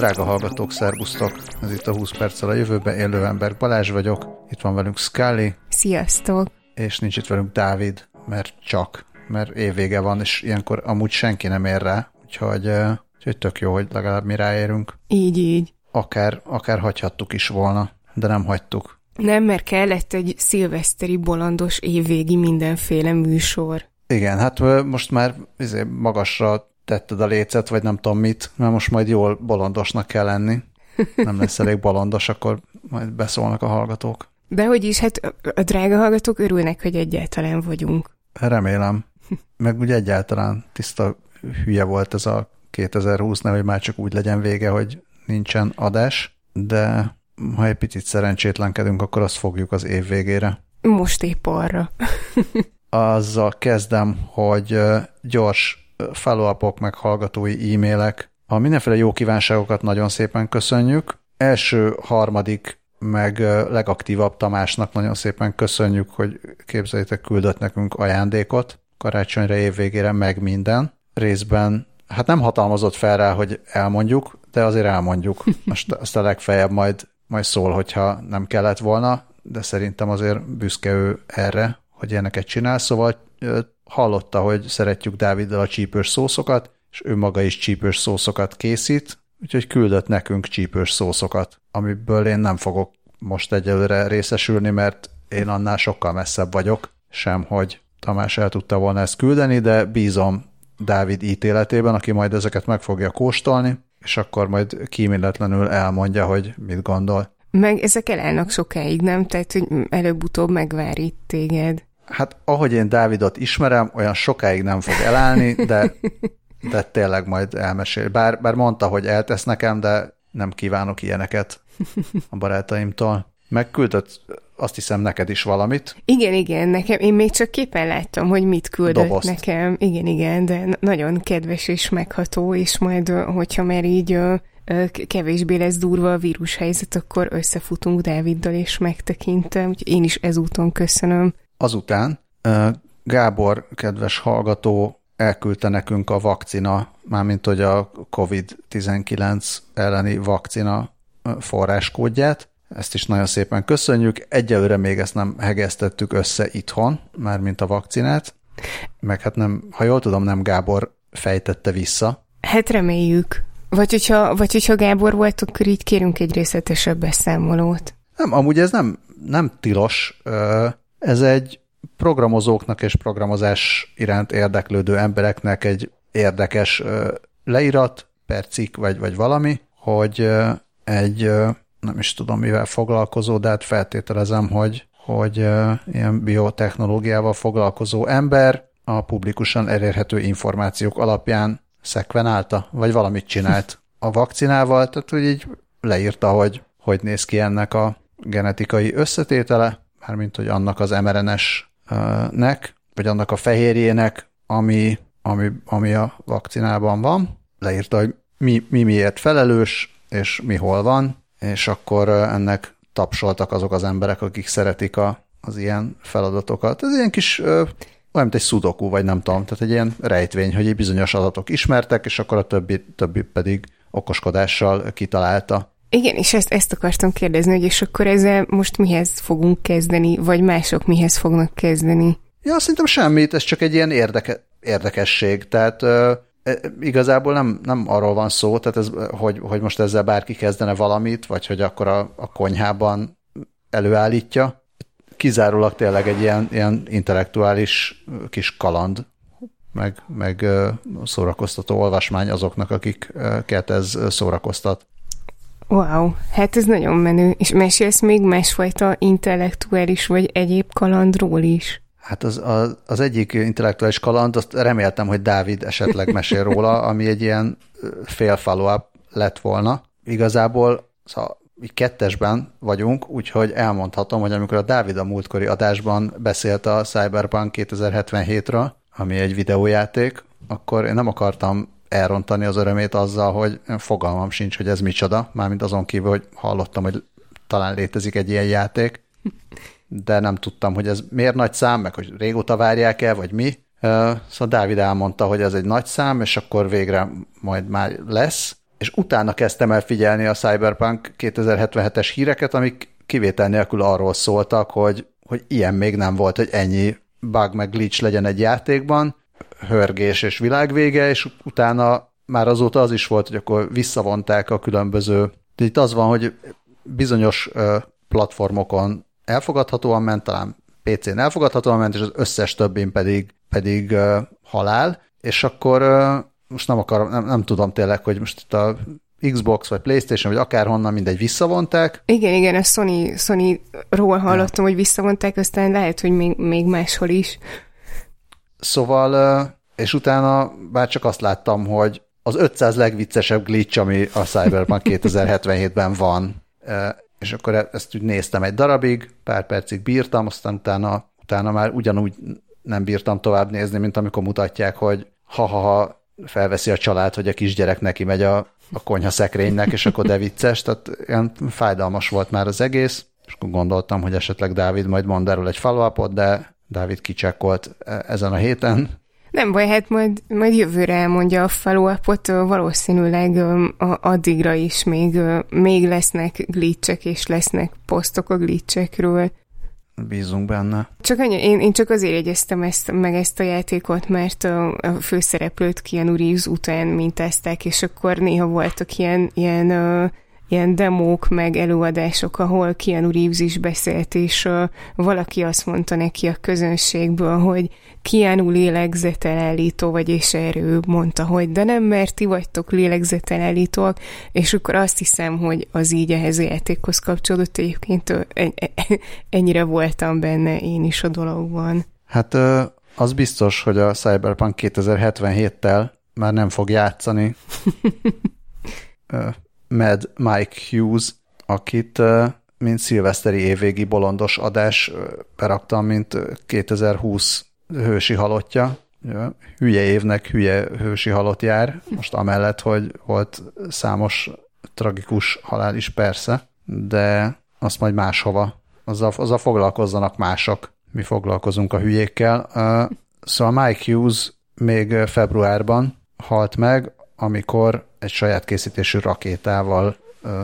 Drága hallgatók, szervusztok! Ez itt a 20 perccel a jövőben élő ember Balázs vagyok. Itt van velünk Scully. Sziasztok! És nincs itt velünk Dávid, mert csak, mert évvége van, és ilyenkor amúgy senki nem ér rá, úgyhogy, úgyhogy tök jó, hogy legalább mi ráérünk. Így, így. Akár, akár hagyhattuk is volna, de nem hagytuk. Nem, mert kellett egy szilveszteri bolondos évvégi mindenféle műsor. Igen, hát most már izé, magasra tetted a lécet, vagy nem tudom mit, mert most majd jól bolondosnak kell lenni. Nem lesz elég bolondos, akkor majd beszólnak a hallgatók. De hogy is, hát a drága hallgatók örülnek, hogy egyáltalán vagyunk. Remélem. Meg úgy egyáltalán tiszta hülye volt ez a 2020, hogy már csak úgy legyen vége, hogy nincsen adás, de ha egy picit szerencsétlenkedünk, akkor azt fogjuk az év végére. Most épp arra. Azzal kezdem, hogy gyors follow meg hallgatói e-mailek. A mindenféle jó kívánságokat nagyon szépen köszönjük. Első, harmadik, meg legaktívabb Tamásnak nagyon szépen köszönjük, hogy képzeljétek, küldött nekünk ajándékot karácsonyra, évvégére, meg minden. Részben, hát nem hatalmazott fel rá, hogy elmondjuk, de azért elmondjuk. Most azt a legfeljebb majd, majd szól, hogyha nem kellett volna, de szerintem azért büszke ő erre, hogy ilyeneket csinál, szóval hallotta, hogy szeretjük Dáviddal a csípős szószokat, és ő maga is csípős szószokat készít, úgyhogy küldött nekünk csípős szószokat, amiből én nem fogok most egyelőre részesülni, mert én annál sokkal messzebb vagyok, sem hogy Tamás el tudta volna ezt küldeni, de bízom Dávid ítéletében, aki majd ezeket meg fogja kóstolni, és akkor majd kíméletlenül elmondja, hogy mit gondol. Meg ezek elállnak sokáig, nem? Tehát, hogy előbb-utóbb megvár téged. Hát ahogy én Dávidot ismerem, olyan sokáig nem fog elállni, de, de tényleg majd elmesél. Bár, bár mondta, hogy eltesz nekem, de nem kívánok ilyeneket a barátaimtól. Megküldött azt hiszem neked is valamit. Igen, igen, nekem, én még csak képen láttam, hogy mit küldött Dobozt. nekem. Igen, igen, de nagyon kedves és megható, és majd, hogyha már így kevésbé lesz durva a vírushelyzet, akkor összefutunk Dáviddal, és megtekintem. Úgyhogy én is ezúton köszönöm. Azután Gábor, kedves hallgató, elküldte nekünk a vakcina, mármint hogy a COVID-19 elleni vakcina forráskódját. Ezt is nagyon szépen köszönjük. Egyelőre még ezt nem hegesztettük össze itthon, mármint a vakcinát. Meg hát nem, ha jól tudom, nem Gábor fejtette vissza. Hát reméljük. Vagy hogyha, vagy hogyha Gábor volt, akkor így kérünk egy részletesebb beszámolót. Nem, amúgy ez nem, nem tilos. Ez egy programozóknak és programozás iránt érdeklődő embereknek egy érdekes leírat, percik vagy, vagy valami, hogy egy, nem is tudom mivel foglalkozó, de hát feltételezem, hogy, hogy ilyen biotechnológiával foglalkozó ember a publikusan elérhető információk alapján szekvenálta, vagy valamit csinált a vakcinával, tehát hogy így leírta, hogy hogy néz ki ennek a genetikai összetétele, mármint hogy annak az mRNS-nek, vagy annak a fehérjének, ami, ami, ami a vakcinában van. Leírta, hogy mi, mi miért felelős, és mi hol van, és akkor ennek tapsoltak azok az emberek, akik szeretik a, az ilyen feladatokat. Ez ilyen kis olyan, mint egy sudoku, vagy nem tudom, tehát egy ilyen rejtvény, hogy bizonyos adatok ismertek, és akkor a többi, többi pedig okoskodással kitalálta. Igen, és ezt, ezt akartam kérdezni, hogy és akkor ezzel most mihez fogunk kezdeni, vagy mások mihez fognak kezdeni? Ja, szerintem semmit, ez csak egy ilyen érdeke, érdekesség, tehát ö, igazából nem, nem arról van szó, tehát ez, hogy, hogy most ezzel bárki kezdene valamit, vagy hogy akkor a, a konyhában előállítja, kizárólag tényleg egy ilyen, ilyen intellektuális kis kaland, meg, meg szórakoztató olvasmány azoknak, akiket ez szórakoztat. Wow, hát ez nagyon menő. És mesélsz még másfajta intellektuális vagy egyéb kalandról is? Hát az, az, az egyik intellektuális kaland, azt reméltem, hogy Dávid esetleg mesél róla, ami egy ilyen fél follow lett volna. Igazából szóval így kettesben vagyunk, úgyhogy elmondhatom, hogy amikor a Dávid a múltkori adásban beszélt a Cyberpunk 2077-ről, ami egy videójáték, akkor én nem akartam elrontani az örömét azzal, hogy fogalmam sincs, hogy ez micsoda, mármint azon kívül, hogy hallottam, hogy talán létezik egy ilyen játék, de nem tudtam, hogy ez miért nagy szám, meg hogy régóta várják el, vagy mi. Szóval Dávid elmondta, hogy ez egy nagy szám, és akkor végre majd már lesz, és utána kezdtem el figyelni a Cyberpunk 2077-es híreket, amik kivétel nélkül arról szóltak, hogy, hogy ilyen még nem volt, hogy ennyi bug meg glitch legyen egy játékban, hörgés és világvége, és utána már azóta az is volt, hogy akkor visszavonták a különböző. De itt az van, hogy bizonyos platformokon elfogadhatóan ment, talán PC-n elfogadhatóan ment, és az összes többin pedig, pedig halál, és akkor most nem akarom, nem, nem tudom tényleg, hogy most itt a Xbox vagy Playstation, vagy akárhonnan mindegy visszavonták. Igen, igen, a Sony, Sony-ról hallottam, ja. hogy visszavonták, aztán lehet, hogy még, még máshol is. Szóval, és utána bár csak azt láttam, hogy az 500 legviccesebb glitch, ami a Cyberpunk 2077-ben van, és akkor e-, ezt úgy néztem egy darabig, pár percig bírtam, aztán utána, utána már ugyanúgy nem bírtam tovább nézni, mint amikor mutatják, hogy ha-ha-ha felveszi a család, hogy a kisgyerek neki megy a, a konyha szekrénynek, és akkor de vicces, tehát ilyen fájdalmas volt már az egész, és akkor gondoltam, hogy esetleg Dávid majd mond erről egy follow de Dávid kicsekkolt e, ezen a héten. Nem baj, hát majd, majd jövőre elmondja a follow valószínűleg addigra is még, még lesznek glitchek, és lesznek posztok a glitchekről. Bízunk benne. Csak annyi, én, én csak azért jegyeztem ezt, meg ezt a játékot, mert a, a főszereplőt Keanu Reeves után mintázták, és akkor néha voltak ilyen, ilyen uh, ilyen demók, meg előadások, ahol Keanu Reeves is beszélt, és uh, valaki azt mondta neki a közönségből, hogy Keanu lélegzetelállító vagy, és erő mondta, hogy de nem, mert ti vagytok lélegzetelállítóak, és akkor azt hiszem, hogy az így ehhez a játékhoz kapcsolódott, egyébként ennyire voltam benne én is a dologban. Hát az biztos, hogy a Cyberpunk 2077-tel már nem fog játszani. Mad Mike Hughes, akit mint szilveszteri évvégi bolondos adás beraktam, mint 2020 hősi halottja. Hülye évnek hülye hősi halott jár, most amellett, hogy volt számos tragikus halál is persze, de azt majd máshova, azzal, azzal foglalkozzanak mások, mi foglalkozunk a hülyékkel. Szóval Mike Hughes még februárban halt meg, amikor egy saját készítésű rakétával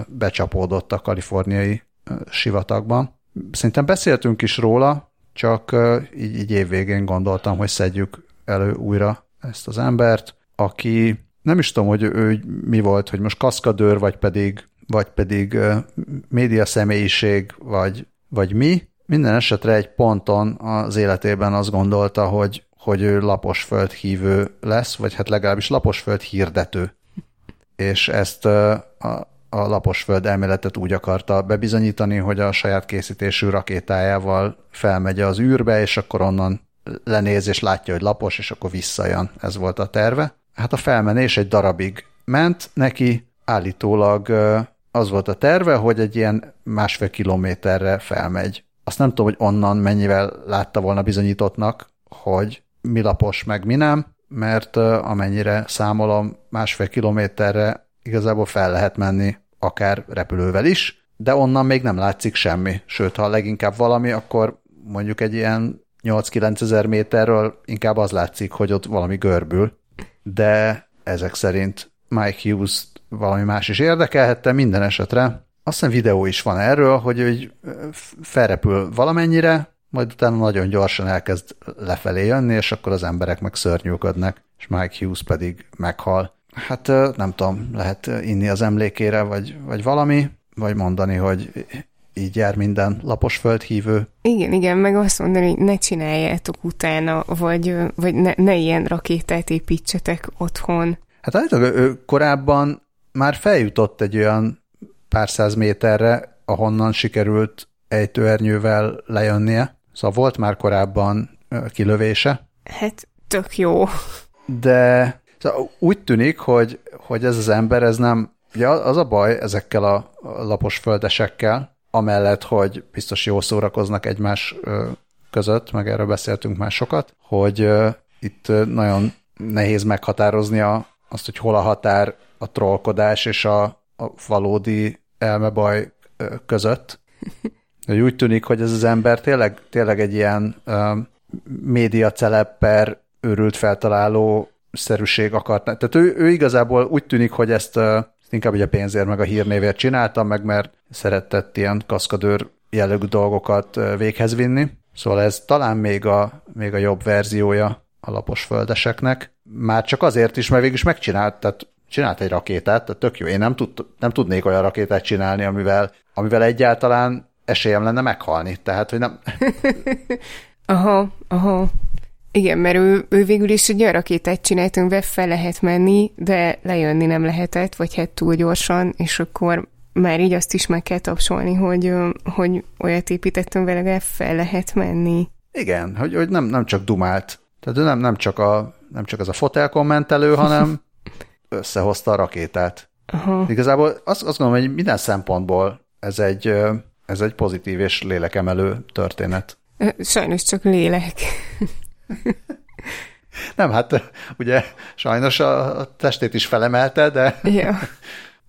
becsapódott a kaliforniai sivatagban. Szerintem beszéltünk is róla, csak így, így évvégén gondoltam, hogy szedjük elő újra ezt az embert, aki nem is tudom, hogy ő mi volt, hogy most kaszkadőr, vagy pedig, vagy pedig média személyiség, vagy, vagy mi. Minden esetre egy ponton az életében azt gondolta, hogy, hogy ő laposföld hívő lesz, vagy hát legalábbis laposföld hirdető és ezt a, a laposföld elméletet úgy akarta bebizonyítani, hogy a saját készítésű rakétájával felmegy az űrbe, és akkor onnan lenéz, és látja, hogy lapos, és akkor visszajön. Ez volt a terve. Hát a felmenés egy darabig ment, neki állítólag az volt a terve, hogy egy ilyen másfél kilométerre felmegy. Azt nem tudom, hogy onnan mennyivel látta volna bizonyítottnak, hogy mi lapos, meg mi nem, mert amennyire számolom, másfél kilométerre igazából fel lehet menni akár repülővel is, de onnan még nem látszik semmi. Sőt, ha leginkább valami, akkor mondjuk egy ilyen 8-9 ezer méterről inkább az látszik, hogy ott valami görbül, de ezek szerint Mike Hughes valami más is érdekelhette minden esetre. Azt hiszem videó is van erről, hogy hogy felrepül valamennyire, majd utána nagyon gyorsan elkezd lefelé jönni, és akkor az emberek meg szörnyűködnek, és Mike Hughes pedig meghal. Hát nem tudom, lehet inni az emlékére, vagy, vagy valami, vagy mondani, hogy így jár minden lapos földhívő. Igen, igen, meg azt mondani, hogy ne csináljátok utána, vagy, vagy ne, ne ilyen rakétát építsetek otthon. Hát állítólag ő korábban már feljutott egy olyan pár száz méterre, ahonnan sikerült ejtőernyővel lejönnie, Szóval volt már korábban kilövése. Hát tök jó. De szóval úgy tűnik, hogy, hogy ez az ember, ez nem, ugye az a baj ezekkel a lapos földesekkel, amellett, hogy biztos jól szórakoznak egymás között, meg erről beszéltünk már sokat, hogy itt nagyon nehéz meghatározni a, azt, hogy hol a határ a trollkodás és a, a valódi elmebaj között. Hogy úgy tűnik, hogy ez az ember tényleg, tényleg egy ilyen uh, média celepper, őrült feltaláló szerűség akart. Tehát ő, ő igazából úgy tűnik, hogy ezt uh, inkább ugye a pénzért, meg a hírnévért csináltam, meg mert szeretett ilyen kaszkadőr jellegű dolgokat véghez vinni. Szóval ez talán még a, még a jobb verziója a lapos földeseknek. Már csak azért is, mert végül is megcsinált, tehát csinált egy rakétát, tehát tök jó. Én nem, tud, nem tudnék olyan rakétát csinálni, amivel, amivel egyáltalán esélyem lenne meghalni. Tehát, hogy nem... aha, aha. Igen, mert ő, ő végül is egy olyan rakétát csinált, amivel fel lehet menni, de lejönni nem lehetett, vagy hát túl gyorsan, és akkor már így azt is meg kell tapsolni, hogy, hogy olyat építettem vele, fel lehet menni. Igen, hogy, hogy nem, nem csak dumált. Tehát ő nem, nem, csak a, nem csak az a fotel kommentelő, hanem összehozta a rakétát. Aha. Igazából azt, azt gondolom, hogy minden szempontból ez egy, ez egy pozitív és lélekemelő történet. Sajnos csak lélek. Nem, hát ugye sajnos a testét is felemelte, de ja.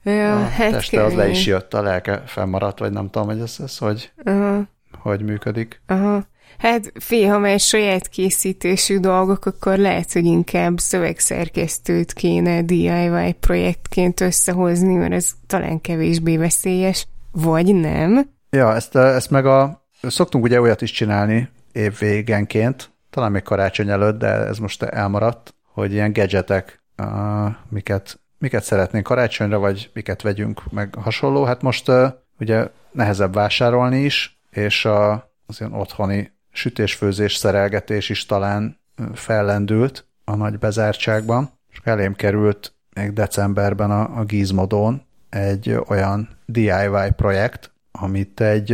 Ja, a hát teste az le is jött, a lelke fennmaradt, vagy nem tudom, hogy ez, ez hogy, Aha. hogy működik. Aha. Hát fi, ha már saját készítésű dolgok, akkor lehet, hogy inkább szövegszerkesztőt kéne DIY projektként összehozni, mert ez talán kevésbé veszélyes, vagy nem. Ja, ezt, ezt meg a... Szoktunk ugye olyat is csinálni évvégenként, talán még karácsony előtt, de ez most elmaradt, hogy ilyen gadgetek, uh, miket, miket szeretnénk karácsonyra, vagy miket vegyünk, meg hasonló. Hát most uh, ugye nehezebb vásárolni is, és a, az ilyen otthoni sütésfőzés, szerelgetés is talán fellendült a nagy bezártságban, és elém került még decemberben a, a Gizmodon egy olyan DIY projekt, amit egy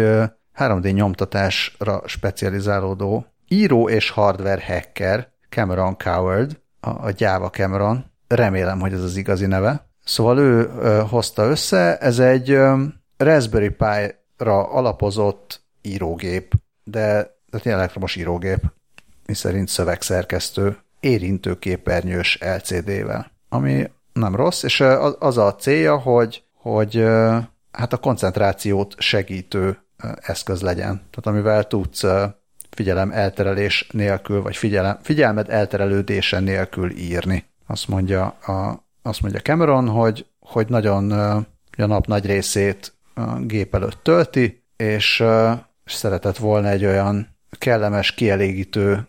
3D nyomtatásra specializálódó író és hardware hacker Cameron Coward, a, a Java Cameron, remélem, hogy ez az igazi neve. Szóval ő ö, hozta össze, ez egy ö, Raspberry Pi-ra alapozott írógép, de tehát ilyen elektromos írógép, mi szerint szövegszerkesztő, érintőképernyős LCD-vel, ami nem rossz, és az a célja, hogy, hogy hát a koncentrációt segítő eszköz legyen. Tehát amivel tudsz figyelem elterelés nélkül, vagy figyelem, figyelmed elterelődése nélkül írni. Azt mondja, a, azt mondja Cameron, hogy, hogy nagyon a nap nagy részét a gép előtt tölti, és, és szeretett volna egy olyan kellemes, kielégítő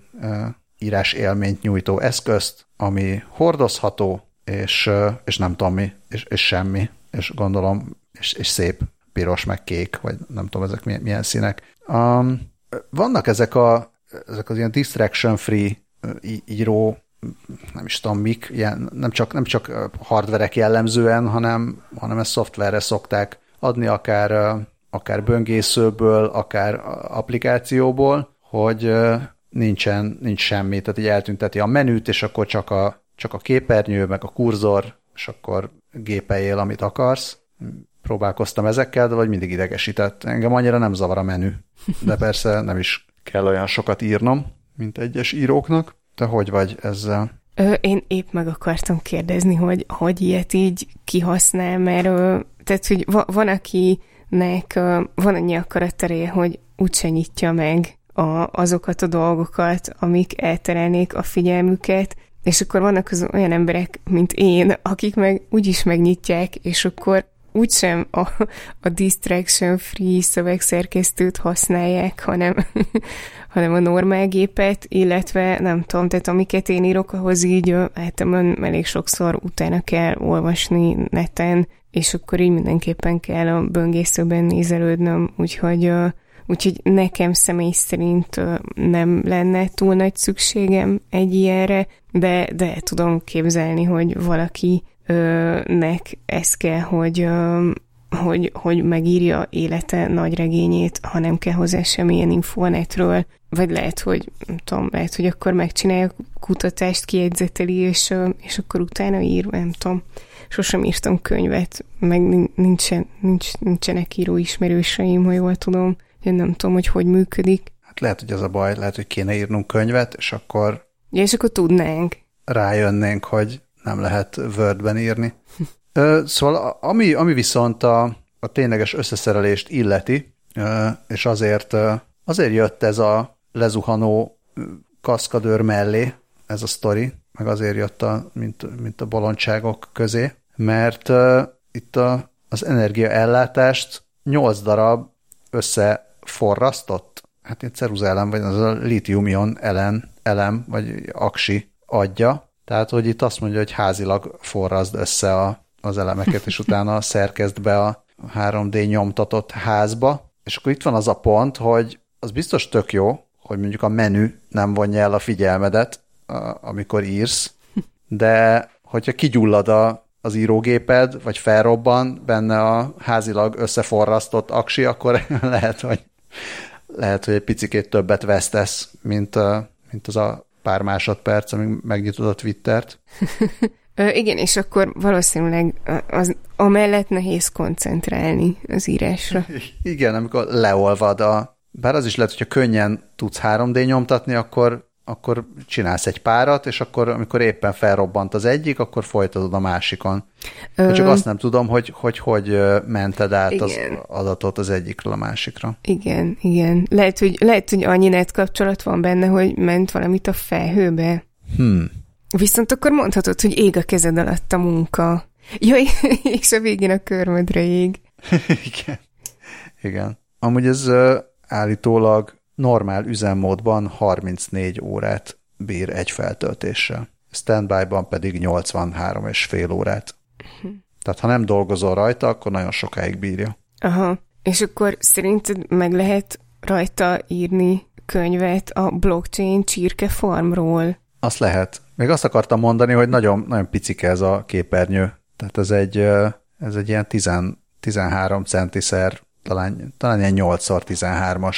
írás élményt nyújtó eszközt, ami hordozható, és, és nem tudom mi, és, és semmi, és gondolom, és, és szép piros, meg kék, vagy nem tudom, ezek milyen, milyen színek. Um, vannak ezek, a, ezek az ilyen distraction-free író, nem is tudom mik, ilyen, nem, csak, nem csak hardverek jellemzően, hanem, hanem ezt szoftverre szokták adni, akár, akár böngészőből, akár applikációból, hogy nincsen, nincs semmi, tehát így eltünteti a menüt, és akkor csak a, csak a képernyő, meg a kurzor, és akkor gépeljél, amit akarsz. Próbálkoztam ezekkel, de vagy mindig idegesített. Engem annyira nem zavar a menü, de persze nem is kell olyan sokat írnom, mint egyes íróknak. Te hogy vagy ezzel? Ö, én épp meg akartam kérdezni, hogy hogy ilyet így kihasznál, mert ö, tehát, hogy va, van, akinek ö, van annyi akarateréje, hogy úgyse nyitja meg a, azokat a dolgokat, amik elterelnék a figyelmüket, és akkor vannak az olyan emberek, mint én, akik meg úgyis megnyitják, és akkor úgysem a, a distraction-free szövegszerkesztőt használják, hanem, hanem a normál gépet, illetve nem tudom, tehát amiket én írok, ahhoz így általában elég sokszor utána kell olvasni neten, és akkor így mindenképpen kell a böngészőben nézelődnöm, úgyhogy Úgyhogy nekem személy szerint nem lenne túl nagy szükségem egy ilyenre, de, de tudom képzelni, hogy valakinek ez kell, hogy, hogy, hogy megírja élete nagy regényét, ha nem kell hozzá semmilyen infonetről, vagy lehet, hogy nem tudom, lehet, hogy akkor megcsinálja kutatást, kiegyzeteli, és, és akkor utána ír, nem tudom. Sosem írtam könyvet, meg nincsen, nincs, nincsenek író ismerőseim, ha jól tudom. Én nem tudom, hogy hogy működik. Hát lehet, hogy az a baj, lehet, hogy kéne írnunk könyvet, és akkor... Ja, és akkor tudnánk. Rájönnénk, hogy nem lehet Wordben írni. szóval ami, ami viszont a, a tényleges összeszerelést illeti, és azért, azért jött ez a lezuhanó kaszkadőr mellé, ez a sztori, meg azért jött, a, mint, mint a bolondságok közé, mert itt a, az energiaellátást 8 darab összeforrasztott, hát egy ceruzelem, vagy az a litium-ion elem, elem, vagy aksi adja, tehát, hogy itt azt mondja, hogy házilag forrazd össze a, az elemeket, és utána szerkezd be a 3D nyomtatott házba, és akkor itt van az a pont, hogy az biztos tök jó, hogy mondjuk a menü nem vonja el a figyelmedet, amikor írsz, de hogyha kigyullad a, az írógéped, vagy felrobban benne a házilag összeforrasztott aksi, akkor lehet, hogy lehet, hogy egy picikét többet vesztesz, mint, mint az a pár másodperc, amíg megnyitod a Twittert. Ö, igen, és akkor valószínűleg az, amellett nehéz koncentrálni az írásra. Igen, amikor leolvad a... Bár az is lehet, hogyha könnyen tudsz 3D nyomtatni, akkor akkor csinálsz egy párat, és akkor, amikor éppen felrobbant az egyik, akkor folytatod a másikon. Ö... Csak azt nem tudom, hogy hogy, hogy mented át igen. az adatot az egyikről a másikra. Igen, igen. Lehet, hogy, lehet, hogy annyi net kapcsolat van benne, hogy ment valamit a felhőbe. Hmm. Viszont akkor mondhatod, hogy ég a kezed alatt a munka. Jaj, és a végén a körmödre ég. igen. Igen. Amúgy ez állítólag normál üzemmódban 34 órát bír egy feltöltéssel. Standby-ban pedig 83 és fél órát. Tehát ha nem dolgozol rajta, akkor nagyon sokáig bírja. Aha. És akkor szerinted meg lehet rajta írni könyvet a blockchain csirke farmról? Azt lehet. Még azt akartam mondani, hogy nagyon, nagyon picike ez a képernyő. Tehát ez egy, ez egy ilyen 10, 13 centiszer, talán, talán ilyen 8x13-as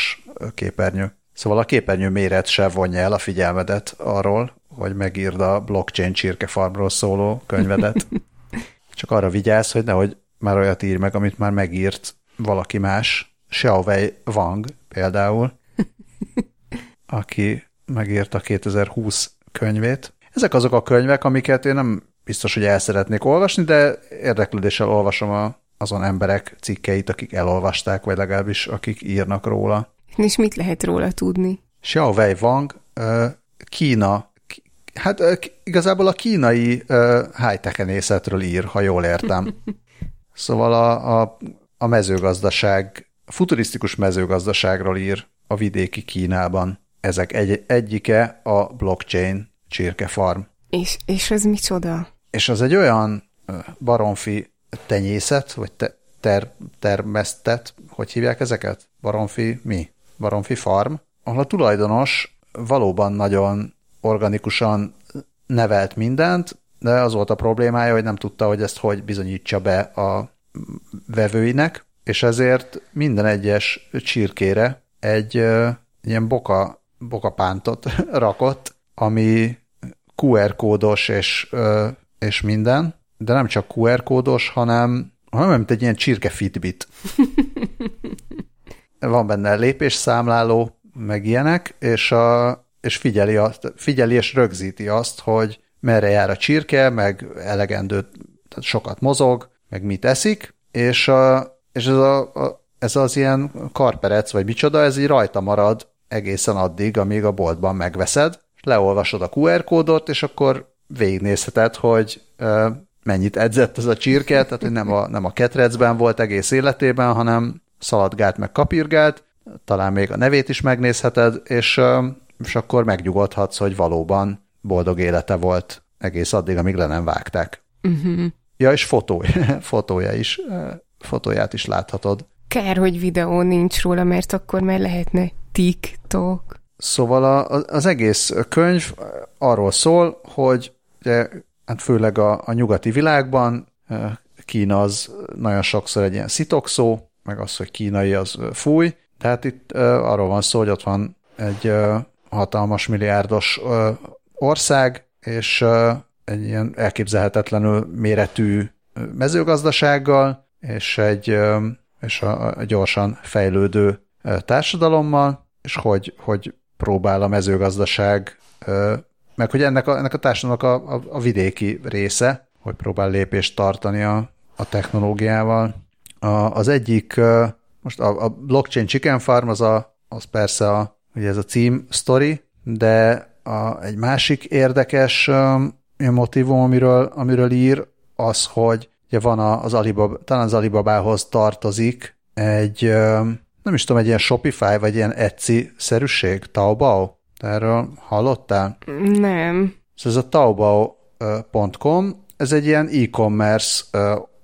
képernyő. Szóval a képernyő méret se vonja el a figyelmedet arról, hogy megírd a blockchain csirkefarmról szóló könyvedet. Csak arra vigyázz, hogy nehogy már olyat ír meg, amit már megírt valaki más. Xiaowei Wang például, aki megírta 2020 könyvét. Ezek azok a könyvek, amiket én nem biztos, hogy el szeretnék olvasni, de érdeklődéssel olvasom a, azon emberek cikkeit, akik elolvasták, vagy legalábbis akik írnak róla. És mit lehet róla tudni? Xiaowei Wang, Kína, hát igazából a kínai high-tech ír, ha jól értem. Szóval a, a, a mezőgazdaság, a futurisztikus mezőgazdaságról ír a vidéki Kínában. Ezek egy, egyike a blockchain csirkefarm. És, és ez micsoda? És az egy olyan baromfi tenyészet, vagy te, ter, termesztet, hogy hívják ezeket? Baromfi mi? Baromfi Farm, ahol a tulajdonos valóban nagyon organikusan nevelt mindent, de az volt a problémája, hogy nem tudta, hogy ezt hogy bizonyítsa be a vevőinek, és ezért minden egyes csirkére egy uh, ilyen boka, bokapántot rakott, ami QR kódos és, uh, és minden, de nem csak QR kódos, hanem, hanem mint egy ilyen csirke Fitbit. van benne lépésszámláló, meg ilyenek, és, a, és figyeli, azt, figyeli és rögzíti azt, hogy merre jár a csirke, meg elegendő, tehát sokat mozog, meg mit eszik, és, a, és ez, a, a, ez az ilyen karperec, vagy micsoda, ez így rajta marad egészen addig, amíg a boltban megveszed, leolvasod a QR kódot, és akkor végignézheted, hogy mennyit edzett ez a csirke, tehát hogy nem a, nem a ketrecben volt egész életében, hanem szaladgált meg kapirgált, talán még a nevét is megnézheted, és, és akkor megnyugodhatsz, hogy valóban boldog élete volt egész addig, amíg le nem vágták. Uh-huh. Ja, és fotó, fotója is, fotóját is láthatod. Kár, hogy videó nincs róla, mert akkor már lehetne TikTok. Szóval a, az egész könyv arról szól, hogy ugye, hát főleg a, a nyugati világban Kína az nagyon sokszor egy ilyen szitokszó, meg az, hogy kínai az fúj. Tehát itt arról van szó, hogy ott van egy hatalmas milliárdos ország, és egy ilyen elképzelhetetlenül méretű mezőgazdasággal, és egy és a, gyorsan fejlődő társadalommal, és hogy, hogy próbál a mezőgazdaság, meg hogy ennek a, ennek a társadalomnak a, a, a vidéki része, hogy próbál lépést tartani a, a technológiával, a, az egyik, most a, a blockchain chicken farm az, a, az persze a, ugye ez a cím story, de a, egy másik érdekes um, motivum, amiről, amiről ír, az, hogy ugye van az Alibaba, talán az Alibabához tartozik egy, nem is tudom, egy ilyen Shopify, vagy ilyen Etsy-szerűség, Taobao? Te erről hallottál? Nem. Szóval ez a taobao.com, ez egy ilyen e-commerce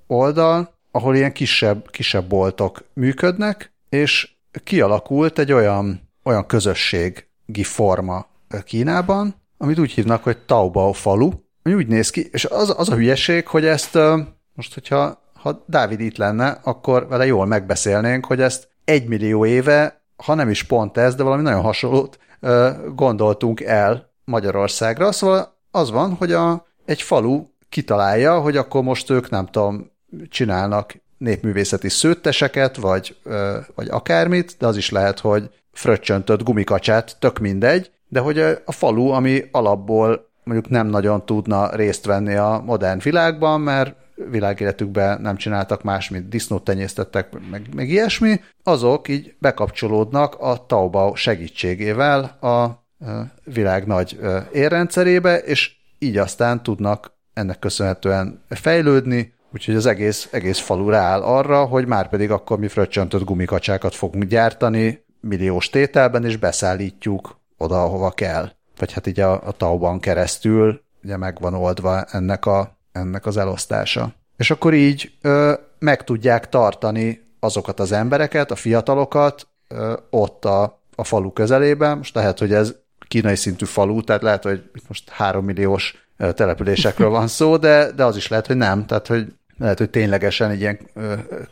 oldal, ahol ilyen kisebb, kisebb boltok működnek, és kialakult egy olyan, olyan közösségi forma Kínában, amit úgy hívnak, hogy Taobao falu, ami úgy néz ki, és az, az a hülyeség, hogy ezt most, hogyha ha Dávid itt lenne, akkor vele jól megbeszélnénk, hogy ezt egy millió éve, ha nem is pont ez, de valami nagyon hasonlót gondoltunk el Magyarországra. Szóval az van, hogy a, egy falu kitalálja, hogy akkor most ők nem tudom, csinálnak népművészeti szőtteseket, vagy, vagy akármit, de az is lehet, hogy fröccsöntött gumikacsát, tök mindegy, de hogy a falu, ami alapból mondjuk nem nagyon tudna részt venni a modern világban, mert világéletükben nem csináltak más, mint disznót tenyésztettek, meg, meg ilyesmi, azok így bekapcsolódnak a Taobao segítségével a világ nagy érrendszerébe, és így aztán tudnak ennek köszönhetően fejlődni, úgyhogy az egész, egész falu rááll arra, hogy már pedig akkor mi fröccsöntött gumikacsákat fogunk gyártani milliós tételben, és beszállítjuk oda, ahova kell. Vagy hát így a, a tauban keresztül ugye meg van oldva ennek, a, ennek az elosztása. És akkor így ö, meg tudják tartani azokat az embereket, a fiatalokat ö, ott a, a falu közelében. Most lehet, hogy ez kínai szintű falu, tehát lehet, hogy most három milliós településekről van szó, de, de az is lehet, hogy nem. Tehát, hogy lehet, hogy ténylegesen egy ilyen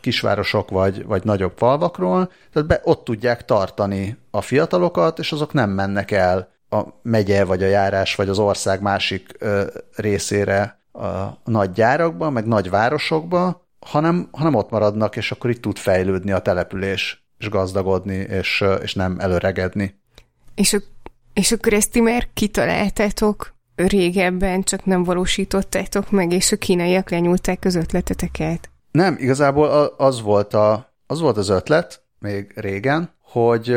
kisvárosok vagy, vagy nagyobb falvakról, tehát be, ott tudják tartani a fiatalokat, és azok nem mennek el a megye, vagy a járás, vagy az ország másik részére a nagy gyárakba, meg nagy városokba, hanem, hanem ott maradnak, és akkor itt tud fejlődni a település, és gazdagodni, és, és nem előregedni. És, és akkor ezt ti már kitaláltátok régebben, csak nem valósítottátok meg, és a kínaiak lenyúlták az ötleteteket? Nem, igazából az volt, a, az volt az ötlet, még régen, hogy,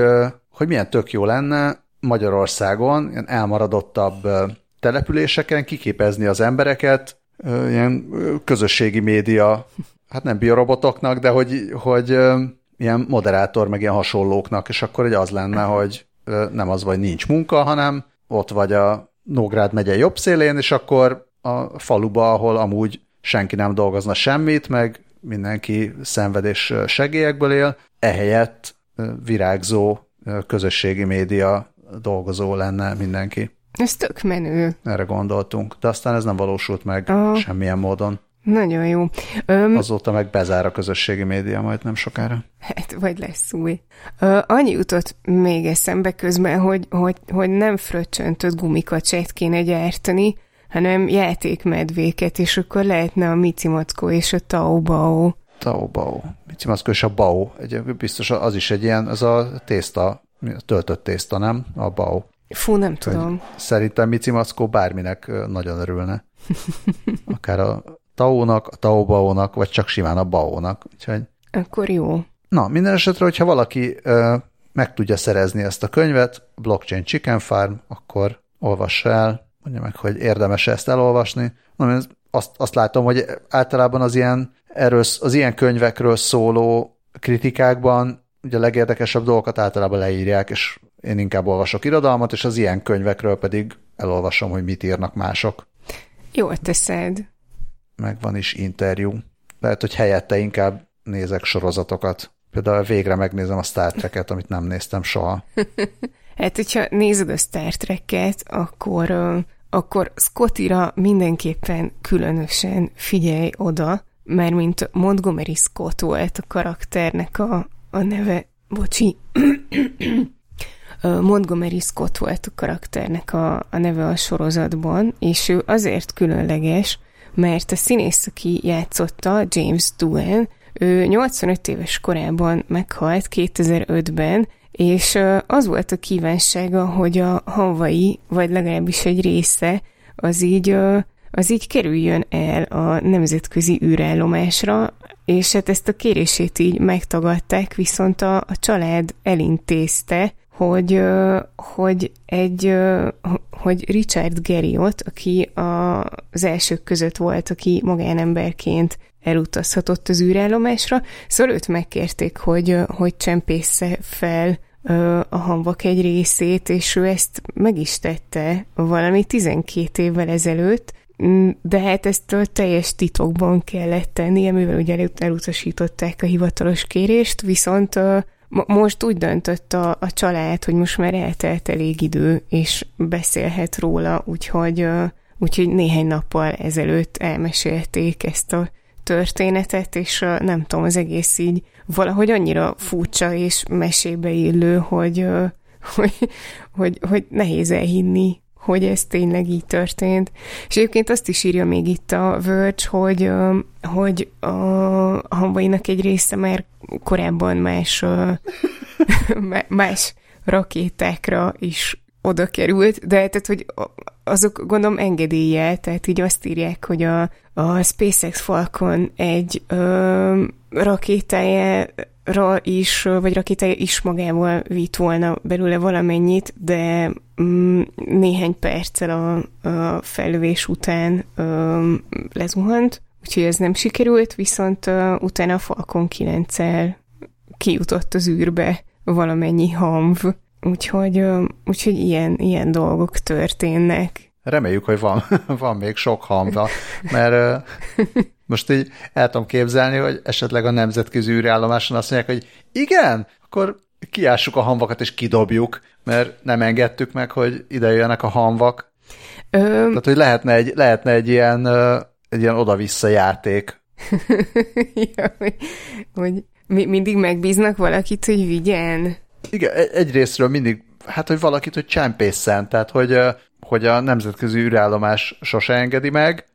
hogy milyen tök jó lenne Magyarországon ilyen elmaradottabb településeken kiképezni az embereket, ilyen közösségi média, hát nem biorobotoknak, de hogy, hogy ilyen moderátor, meg ilyen hasonlóknak, és akkor hogy az lenne, hogy nem az vagy nincs munka, hanem ott vagy a Nógrád megye jobb szélén, és akkor a faluba, ahol amúgy senki nem dolgozna semmit, meg mindenki szenvedés segélyekből él, ehelyett virágzó közösségi média dolgozó lenne mindenki. Ez tök menő. Erre gondoltunk, de aztán ez nem valósult meg Aha. semmilyen módon. Nagyon jó. Öm, Azóta meg bezár a közösségi média majd nem sokára. Hát, vagy lesz új. Ö, annyi jutott még eszembe közben, hogy, hogy, hogy nem fröccsöntött gumikacsát kéne gyártani, hanem játékmedvéket, és akkor lehetne a Mici Mackó és a Taobao. Taobao. Mici Mackó és a Bao. Egy, biztos az is egy ilyen, az a tészta, a töltött tészta, nem? A Bao. Fú, nem tudom. Hogy szerintem Mici Mackó bárminek nagyon örülne. Akár a Tao-nak, a Taobao-nak, vagy csak simán a Bao-nak. Úgyhogy... Akkor jó. Na, minden esetre, hogyha valaki ö, meg tudja szerezni ezt a könyvet, Blockchain Chicken Farm, akkor olvassa el, mondja meg, hogy érdemes ezt elolvasni. Na, azt, azt látom, hogy általában az ilyen, erről, az ilyen könyvekről szóló kritikákban ugye a legérdekesebb dolgokat általában leírják, és én inkább olvasok irodalmat, és az ilyen könyvekről pedig elolvasom, hogy mit írnak mások. Jól teszed meg van is interjú. Lehet, hogy helyette inkább nézek sorozatokat. Például végre megnézem a Star Trek-et, amit nem néztem soha. hát, hogyha nézed a Star Trek-et, akkor, akkor Scottira mindenképpen különösen figyelj oda, mert mint Montgomery Scott volt a karakternek a, a neve, bocsi, Montgomery Scott volt a karakternek a, a neve a sorozatban, és ő azért különleges, mert a színész, aki játszotta, James Doohan, ő 85 éves korában meghalt 2005-ben, és az volt a kívánsága, hogy a Hawaii, vagy legalábbis egy része, az így, az így kerüljön el a nemzetközi űrállomásra, és hát ezt a kérését így megtagadták, viszont a, a család elintézte, hogy, hogy egy, hogy Richard Garriott, aki az elsők között volt, aki magánemberként elutazhatott az űrállomásra, szóval őt megkérték, hogy, hogy csempésze fel a hamvak egy részét, és ő ezt meg is tette valami 12 évvel ezelőtt, mm, de hát ezt a teljes titokban kellett tennie, mivel ugye elutasították a hivatalos kérést, viszont most úgy döntött a, a család, hogy most már eltelt elég idő, és beszélhet róla, úgyhogy, úgyhogy néhány nappal ezelőtt elmesélték ezt a történetet, és nem tudom, az egész így valahogy annyira furcsa és mesébe illő, hogy, hogy, hogy, hogy nehéz elhinni, hogy ez tényleg így történt. És egyébként azt is írja még itt a Verge, hogy, hogy a hambainak egy része már korábban más, más rakétákra is oda került, de tehát, hogy azok gondolom engedélye, tehát így azt írják, hogy a, a SpaceX Falcon egy ö, rakétájára is, vagy rakétája is magával vitt volna belőle valamennyit, de mm, néhány perccel a, a felvés után ö, lezuhant, úgyhogy ez nem sikerült, viszont ö, utána a Falcon 9-el kijutott az űrbe valamennyi hamv, úgyhogy, úgyhogy ilyen, ilyen dolgok történnek. Reméljük, hogy van, van még sok hamva, mert most így el tudom képzelni, hogy esetleg a nemzetközi űrállomáson azt mondják, hogy igen, akkor kiássuk a hamvakat és kidobjuk, mert nem engedtük meg, hogy ide jöjjenek a hamvak. Ö... Tehát, hogy lehetne egy, lehetne egy ilyen, egy ilyen oda-vissza játék. ja, hogy, mindig megbíznak valakit, hogy vigyen. Igen, e-, egyrésztről mindig, hát, hogy valakit, hogy csempészen, tehát, hogy, hogy a nemzetközi űrállomás sose engedi meg,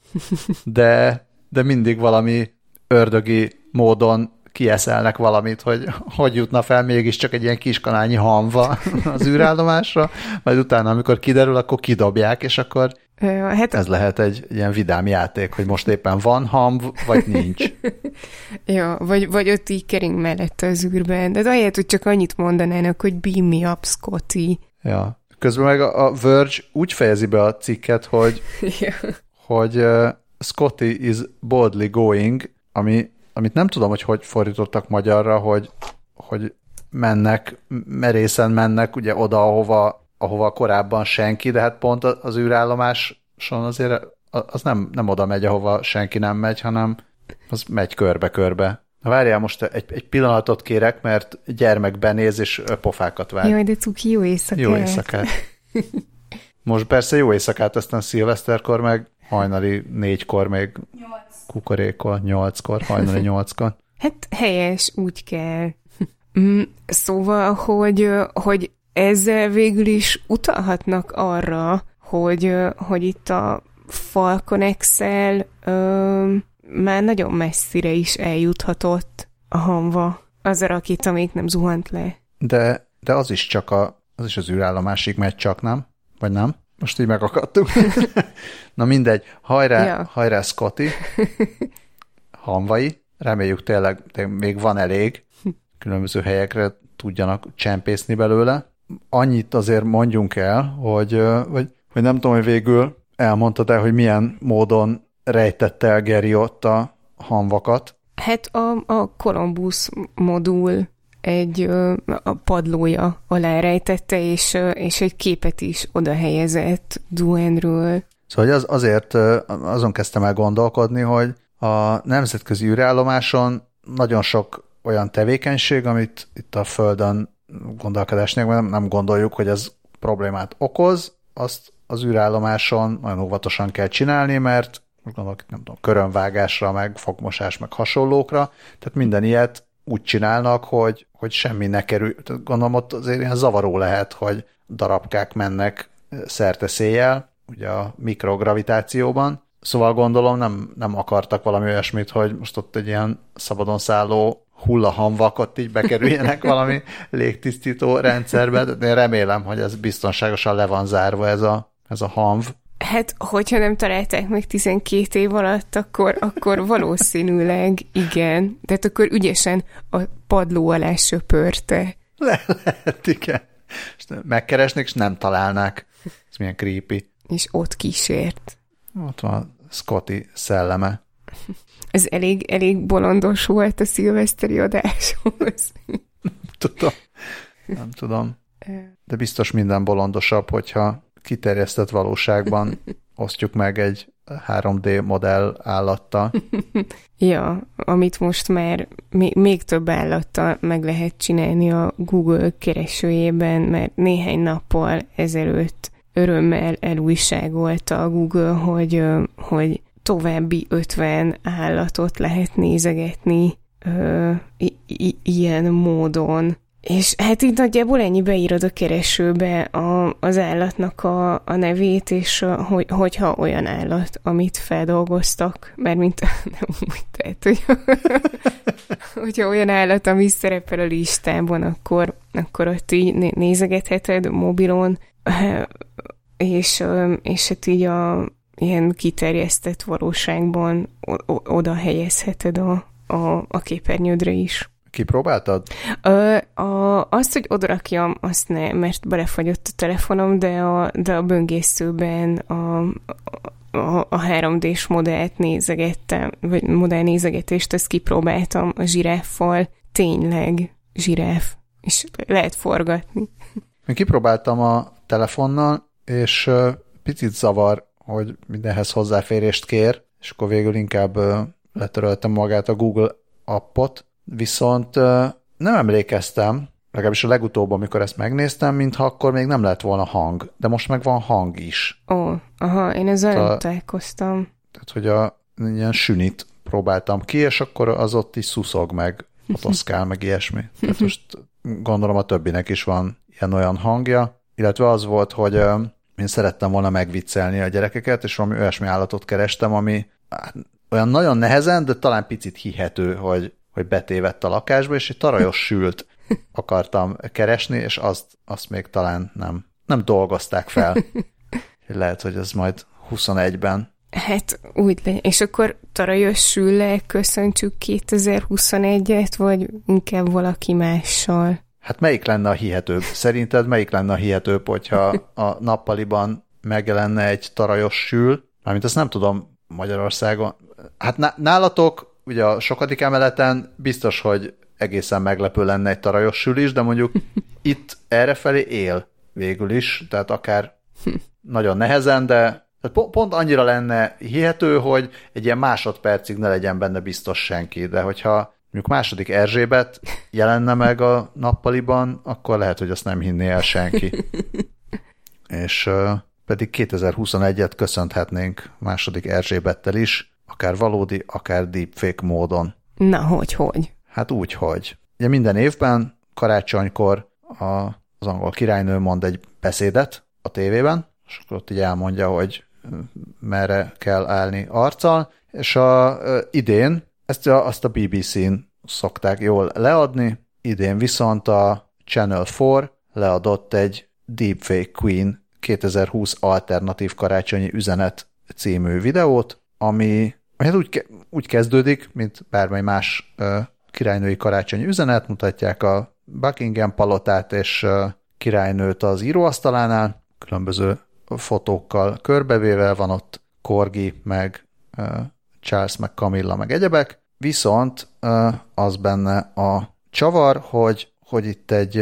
de, de mindig valami ördögi módon kieszelnek valamit, hogy hogy jutna fel mégiscsak egy ilyen kiskanálnyi hamva az űrállomásra, majd utána, amikor kiderül, akkor kidobják, és akkor Hát, ez lehet egy ilyen vidám játék, hogy most éppen van hamv, vagy nincs. ja, vagy, vagy ott így kering mellett az űrben, de ahelyett, hogy csak annyit mondanának, hogy beam me up, Scotty. Ja. Közben meg a Verge úgy fejezi be a cikket, hogy, ja. hogy Scotty is boldly going, ami, amit nem tudom, hogy hogy fordítottak magyarra, hogy, hogy mennek, merészen mennek ugye oda, ahova, ahova korábban senki, de hát pont az űrállomáson azért az nem, nem oda megy, ahova senki nem megy, hanem az megy körbe-körbe. Na várjál, most egy, egy pillanatot kérek, mert gyermek benéz, és pofákat vár. Jaj, de cuki, jó éjszakát. Jó éjszakát. Most persze jó éjszakát, aztán szilveszterkor meg hajnali négykor még Nyolc. kukorékol, nyolckor, hajnali nyolckor. Hát helyes, úgy kell. Mm, szóval, hogy, hogy ezzel végül is utalhatnak arra, hogy, hogy itt a Falcon Excel már nagyon messzire is eljuthatott a hamva. Az a rakéta még nem zuhant le. De, de az is csak a, az is az űrállomásig megy csak, nem? Vagy nem? Most így megakadtunk. Na mindegy, hajrá, ja. hajrá Scotty, hamvai, reméljük tényleg, tényleg még van elég, különböző helyekre tudjanak csempészni belőle. Annyit azért mondjunk el, hogy, hogy, hogy nem tudom, hogy végül elmondtad el, hogy milyen módon rejtette el Geri ott a hamvakat? Hát a, a Columbus modul egy a padlója alá rejtette, és, és egy képet is oda helyezett Duenről. Szóval az, azért azon kezdtem el gondolkodni, hogy a nemzetközi űrállomáson nagyon sok olyan tevékenység, amit itt a Földön gondolkodás nem, nem gondoljuk, hogy ez problémát okoz, azt az űrállomáson nagyon óvatosan kell csinálni, mert most gondolok, nem tudom, körönvágásra, meg fogmosás, meg hasonlókra, tehát minden ilyet úgy csinálnak, hogy, hogy semmi ne kerül. Gondolom ott azért ilyen zavaró lehet, hogy darabkák mennek szerte széjjel, ugye a mikrogravitációban. Szóval gondolom nem, nem akartak valami olyasmit, hogy most ott egy ilyen szabadon szálló hullahamvak ott így bekerüljenek valami légtisztító rendszerbe, de én remélem, hogy ez biztonságosan le van zárva ez a, ez a hamv. Hát, hogyha nem találták meg 12 év alatt, akkor, akkor valószínűleg igen. Tehát akkor ügyesen a padló alá söpörte. Le, lehet, igen. és megkeresnék, és nem találnák. Ez milyen creepy. És ott kísért. Ott van Scotty szelleme. Ez elég, elég bolondos volt a szilveszteri adáshoz. tudom. Nem tudom. De biztos minden bolondosabb, hogyha kiterjesztett valóságban osztjuk meg egy 3D modell állattal. ja, amit most már még, még több állattal meg lehet csinálni a Google keresőjében, mert néhány nappal ezelőtt örömmel elújságolta a Google, hogy, hogy további 50 állatot lehet nézegetni ö, i- i- ilyen módon. És hát így nagyjából ennyi beírod a keresőbe a, az állatnak a, a nevét, és a, hogy, hogyha olyan állat, amit feldolgoztak, mert mint nem úgy tehát, hogy hogyha olyan állat, ami szerepel a listában, akkor, akkor ott így nézegetheted mobilon, és, és hát így a ilyen kiterjesztett valóságban oda helyezheted a, a, a képernyődre is. Kipróbáltad? Ö, a, azt, hogy odarakjam, azt ne, mert belefagyott a telefonom, de a, de a böngészőben a, a, a 3D-s modellt nézegettem, vagy modell nézegetést, ezt kipróbáltam a zsiráffal. Tényleg zsiráf. És lehet forgatni. Én kipróbáltam a telefonnal, és picit zavar, hogy mindenhez hozzáférést kér, és akkor végül inkább letöröltem magát a Google appot, viszont nem emlékeztem, legalábbis a legutóbb, amikor ezt megnéztem, mintha akkor még nem lett volna hang, de most meg van hang is. Ó, aha, én ezzel nem találkoztam. Tehát, hogy a ilyen sünit próbáltam ki, és akkor az ott is szuszog meg, motoszkál, meg ilyesmi. Tehát most gondolom a többinek is van ilyen-olyan hangja, illetve az volt, hogy én szerettem volna megviccelni a gyerekeket, és valami olyasmi állatot kerestem, ami hát, olyan nagyon nehezen, de talán picit hihető, hogy hogy betévett a lakásba, és egy tarajos sült akartam keresni, és azt, azt még talán nem, nem dolgozták fel. Lehet, hogy ez majd 21-ben. Hát úgy le. És akkor tarajos sülle köszöntsük 2021-et, vagy inkább valaki mással? Hát melyik lenne a hihetőbb? Szerinted melyik lenne a hihetőbb, hogyha a nappaliban megjelenne egy tarajos sül? Mármint azt nem tudom Magyarországon. Hát nálatok ugye a sokadik emeleten biztos, hogy egészen meglepő lenne egy tarajos sül is, de mondjuk itt errefelé él végül is, tehát akár nagyon nehezen, de tehát pont annyira lenne hihető, hogy egy ilyen másodpercig ne legyen benne biztos senki, de hogyha mondjuk második Erzsébet jelenne meg a nappaliban, akkor lehet, hogy azt nem hinné el senki. És uh, pedig 2021-et köszönhetnénk második Erzsébettel is, akár valódi, akár deepfake módon. Na, hogy, hogy? Hát úgy, hogy. Ugye minden évben karácsonykor a, az angol királynő mond egy beszédet a tévében, és akkor ott így elmondja, hogy merre kell állni arccal, és a, idén ezt a, azt a BBC-n szokták jól leadni, idén viszont a Channel 4 leadott egy Deepfake Queen 2020 alternatív karácsonyi üzenet című videót, ami hát úgy, úgy kezdődik, mint bármely más királynői karácsonyi üzenet, mutatják a Buckingham palotát és királynőt az íróasztalánál, különböző fotókkal körbevéve van ott Korgi, meg Charles, meg Camilla, meg egyebek, viszont az benne a csavar, hogy, hogy itt egy,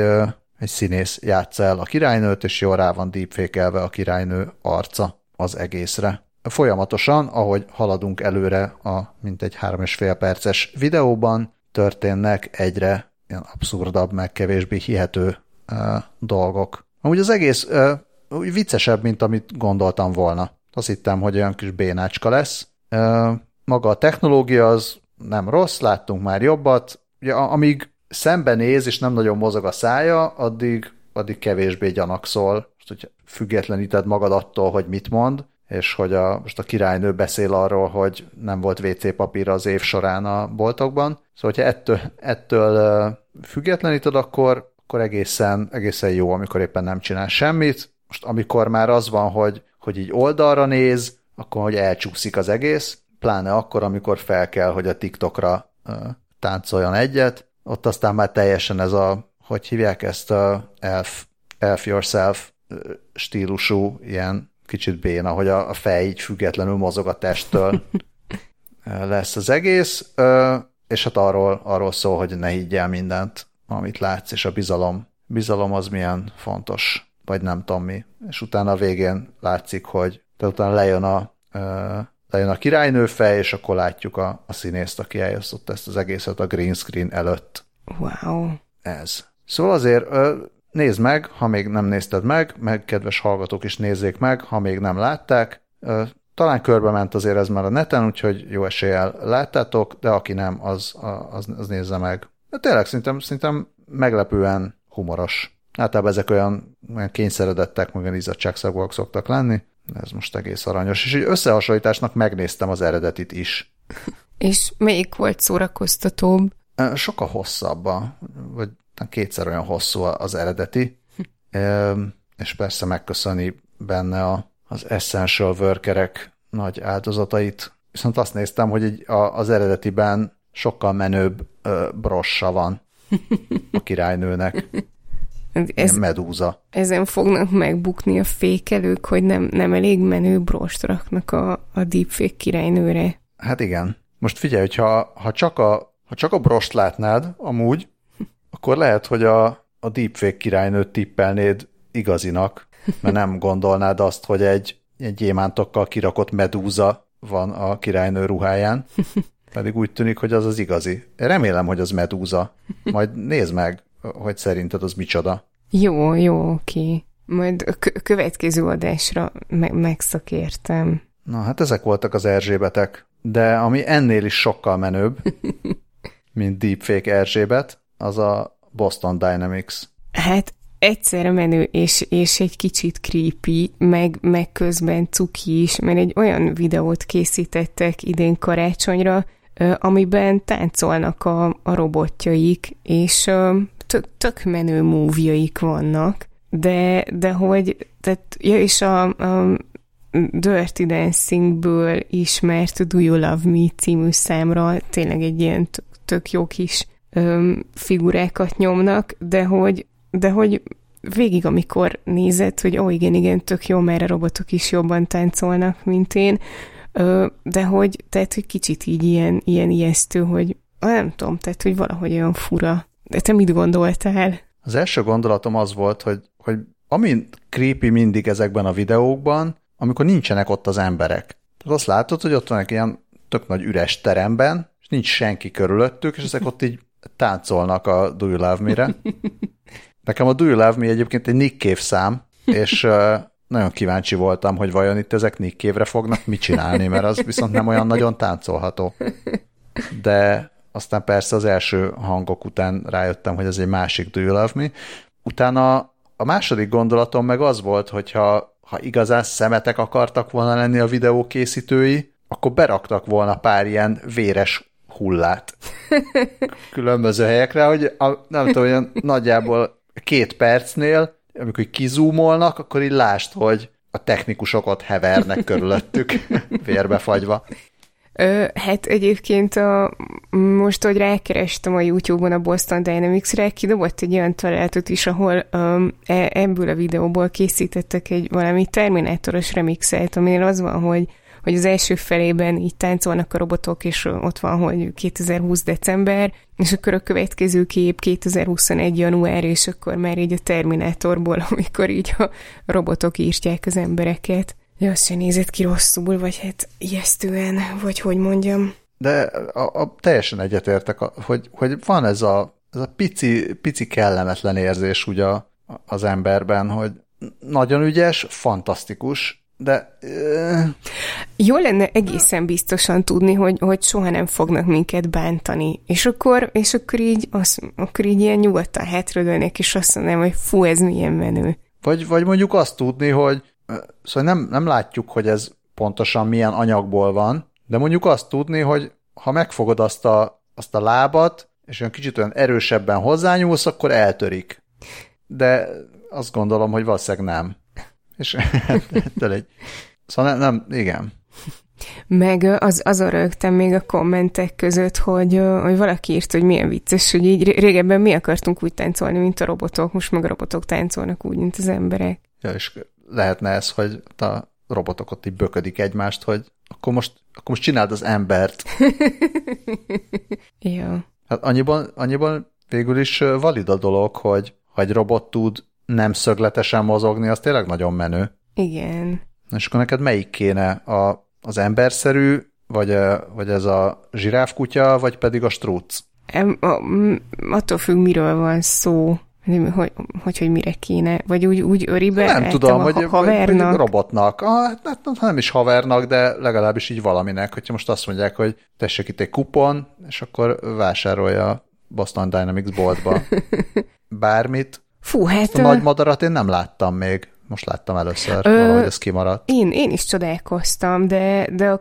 egy színész játsza el a királynőt, és jól rá van deepfake a királynő arca az egészre folyamatosan, ahogy haladunk előre a mintegy három és fél perces videóban, történnek egyre ilyen abszurdabb, meg kevésbé hihető uh, dolgok. Amúgy az egész uh, viccesebb, mint amit gondoltam volna. Azt hittem, hogy olyan kis bénácska lesz. Uh, maga a technológia az nem rossz, láttunk már jobbat. Ugye, amíg szembenéz és nem nagyon mozog a szája, addig, addig kevésbé gyanakszol. Hogy függetleníted magad attól, hogy mit mond, és hogy a, most a királynő beszél arról, hogy nem volt WC papír az év során a boltokban. Szóval, hogyha ettől, ettől függetleníted, akkor, akkor egészen, egészen jó, amikor éppen nem csinál semmit. Most amikor már az van, hogy, hogy így oldalra néz, akkor hogy elcsúszik az egész, pláne akkor, amikor fel kell, hogy a TikTokra táncoljon egyet, ott aztán már teljesen ez a, hogy hívják ezt a elf Elf Yourself stílusú, ilyen kicsit béna, hogy a, fej így függetlenül mozog a testtől lesz az egész, és hát arról, arról szól, hogy ne higgyel mindent, amit látsz, és a bizalom. Bizalom az milyen fontos, vagy nem tudom mi. És utána a végén látszik, hogy tehát utána lejön a, lejön a királynő fej, és akkor látjuk a, a színészt, aki eljöszott ezt az egészet a green screen előtt. Wow. Ez. Szóval azért nézd meg, ha még nem nézted meg, meg kedves hallgatók is nézzék meg, ha még nem látták. Talán körbe ment azért ez már a neten, úgyhogy jó eséllyel láttátok, de aki nem, az, az, az nézze meg. De tényleg szerintem, szerintem meglepően humoros. Általában ezek olyan, olyan kényszeredettek, meg olyan izzadságszagúak szoktak lenni. Ez most egész aranyos. És egy összehasonlításnak megnéztem az eredetit is. És melyik volt szórakoztatóbb? Sokkal hosszabb, vagy kétszer olyan hosszú az eredeti, és persze megköszöni benne a, az essential workerek nagy áldozatait. Viszont azt néztem, hogy egy, a, az eredetiben sokkal menőbb ö, brossa van a királynőnek. Ez, medúza. Ezen fognak megbukni a fékelők, hogy nem, nem elég menő brost raknak a, a deepfake királynőre. Hát igen. Most figyelj, hogy ha, ha, csak a, ha csak a brost látnád, amúgy, akkor lehet, hogy a, a deepfake királynőt tippelnéd igazinak, mert nem gondolnád azt, hogy egy, egy gyémántokkal kirakott medúza van a királynő ruháján, pedig úgy tűnik, hogy az az igazi. Remélem, hogy az medúza. Majd nézd meg, hogy szerinted az micsoda. Jó, jó, oké. Majd a következő adásra me- megszakértem. Na, hát ezek voltak az Erzsébetek. De ami ennél is sokkal menőbb, mint Deepfake Erzsébet, az a Boston Dynamics. Hát egyszerre menő, és, és egy kicsit creepy, meg, meg közben cuki is, mert egy olyan videót készítettek idén karácsonyra, amiben táncolnak a, a robotjaik, és tök, tök menő múvjaik vannak, de, de hogy, tehát, ja, és a, a Dirty Dancingből ismert Do You Love Me című számra tényleg egy ilyen tök, tök jó kis öm, figurákat nyomnak, de hogy, de hogy végig, amikor nézed, hogy ó, oh, igen, igen, tök jó, mert a robotok is jobban táncolnak, mint én, ö, de hogy, tehát, hogy kicsit így ilyen, ilyen ijesztő, hogy nem tudom, tehát, hogy valahogy olyan fura. De te mit gondoltál? Az első gondolatom az volt, hogy, hogy ami creepy mindig ezekben a videókban, amikor nincsenek ott az emberek. Tehát azt látod, hogy ott van egy ilyen tök nagy üres teremben, és nincs senki körülöttük, és ezek ott így táncolnak a Do You Love Me-re. Nekem a Do You Love Me egyébként egy Nick Cave szám, és nagyon kíváncsi voltam, hogy vajon itt ezek Nick Cave-re fognak mit csinálni, mert az viszont nem olyan nagyon táncolható. De aztán persze az első hangok után rájöttem, hogy ez egy másik Do You Love Me. Utána a második gondolatom meg az volt, hogyha ha igazán szemetek akartak volna lenni a videó készítői, akkor beraktak volna pár ilyen véres hullát különböző helyekre, hogy a, nem tudom, olyan nagyjából két percnél, amikor kizúmolnak, akkor így lást, hogy a technikusok ott hevernek körülöttük, vérbefagyva. Ö, hát egyébként a, most, hogy rákerestem a YouTube-on a Boston Dynamics-re, kidobott egy olyan találatot is, ahol um, ebből a videóból készítettek egy valami Terminátoros remixet, aminél az van, hogy hogy az első felében így táncolnak a robotok, és ott van, hogy 2020 december, és akkor a következő kép 2021 január, és akkor már így a Terminátorból, amikor így a robotok írtják az embereket. Ja, azt sem nézett ki rosszul, vagy hát ijesztően, vagy hogy mondjam. De a, a, teljesen egyetértek, hogy, hogy van ez a, ez a pici, pici kellemetlen érzés ugye az emberben, hogy nagyon ügyes, fantasztikus, de... Uh... Jó lenne egészen biztosan tudni, hogy, hogy soha nem fognak minket bántani. És akkor, és akkor így, az, akkor így ilyen nyugodtan hátradőlnek, és azt mondanám, hogy fú, ez milyen menő. Vagy, vagy mondjuk azt tudni, hogy szóval nem, nem látjuk, hogy ez pontosan milyen anyagból van, de mondjuk azt tudni, hogy ha megfogod azt a, azt a lábat, és olyan kicsit olyan erősebben hozzányúlsz, akkor eltörik. De azt gondolom, hogy valószínűleg nem. És ettől egy... Szóval nem, nem igen. Meg az, azon rögtem még a kommentek között, hogy, hogy valaki írt, hogy milyen vicces, hogy így régebben mi akartunk úgy táncolni, mint a robotok, most meg a robotok táncolnak úgy, mint az emberek. Ja, és lehetne ez, hogy a robotok ott így böködik egymást, hogy akkor most, akkor most csináld az embert. ja. Hát annyiban, annyiban végül is valid a dolog, hogy ha egy robot tud nem szögletesen mozogni, az tényleg nagyon menő. Igen. És akkor neked melyik kéne? A, az emberszerű, vagy, a, vagy ez a zsiráfkutya, vagy pedig a strúc? Attól függ, miről van szó. Hogy, hogy, hogy, mire kéne, vagy úgy, úgy öribe Nem tudom, hogy, havernak. vagy robotnak. Ah, hát, hát nem is havernak, de legalábbis így valaminek, hogyha most azt mondják, hogy tessék itt egy kupon, és akkor vásárolja Boston Dynamics boltba bármit. Fú, hát... a nagy madarat én nem láttam még. Most láttam először, Ö, valahogy ez kimaradt. Én, én is csodálkoztam, de, de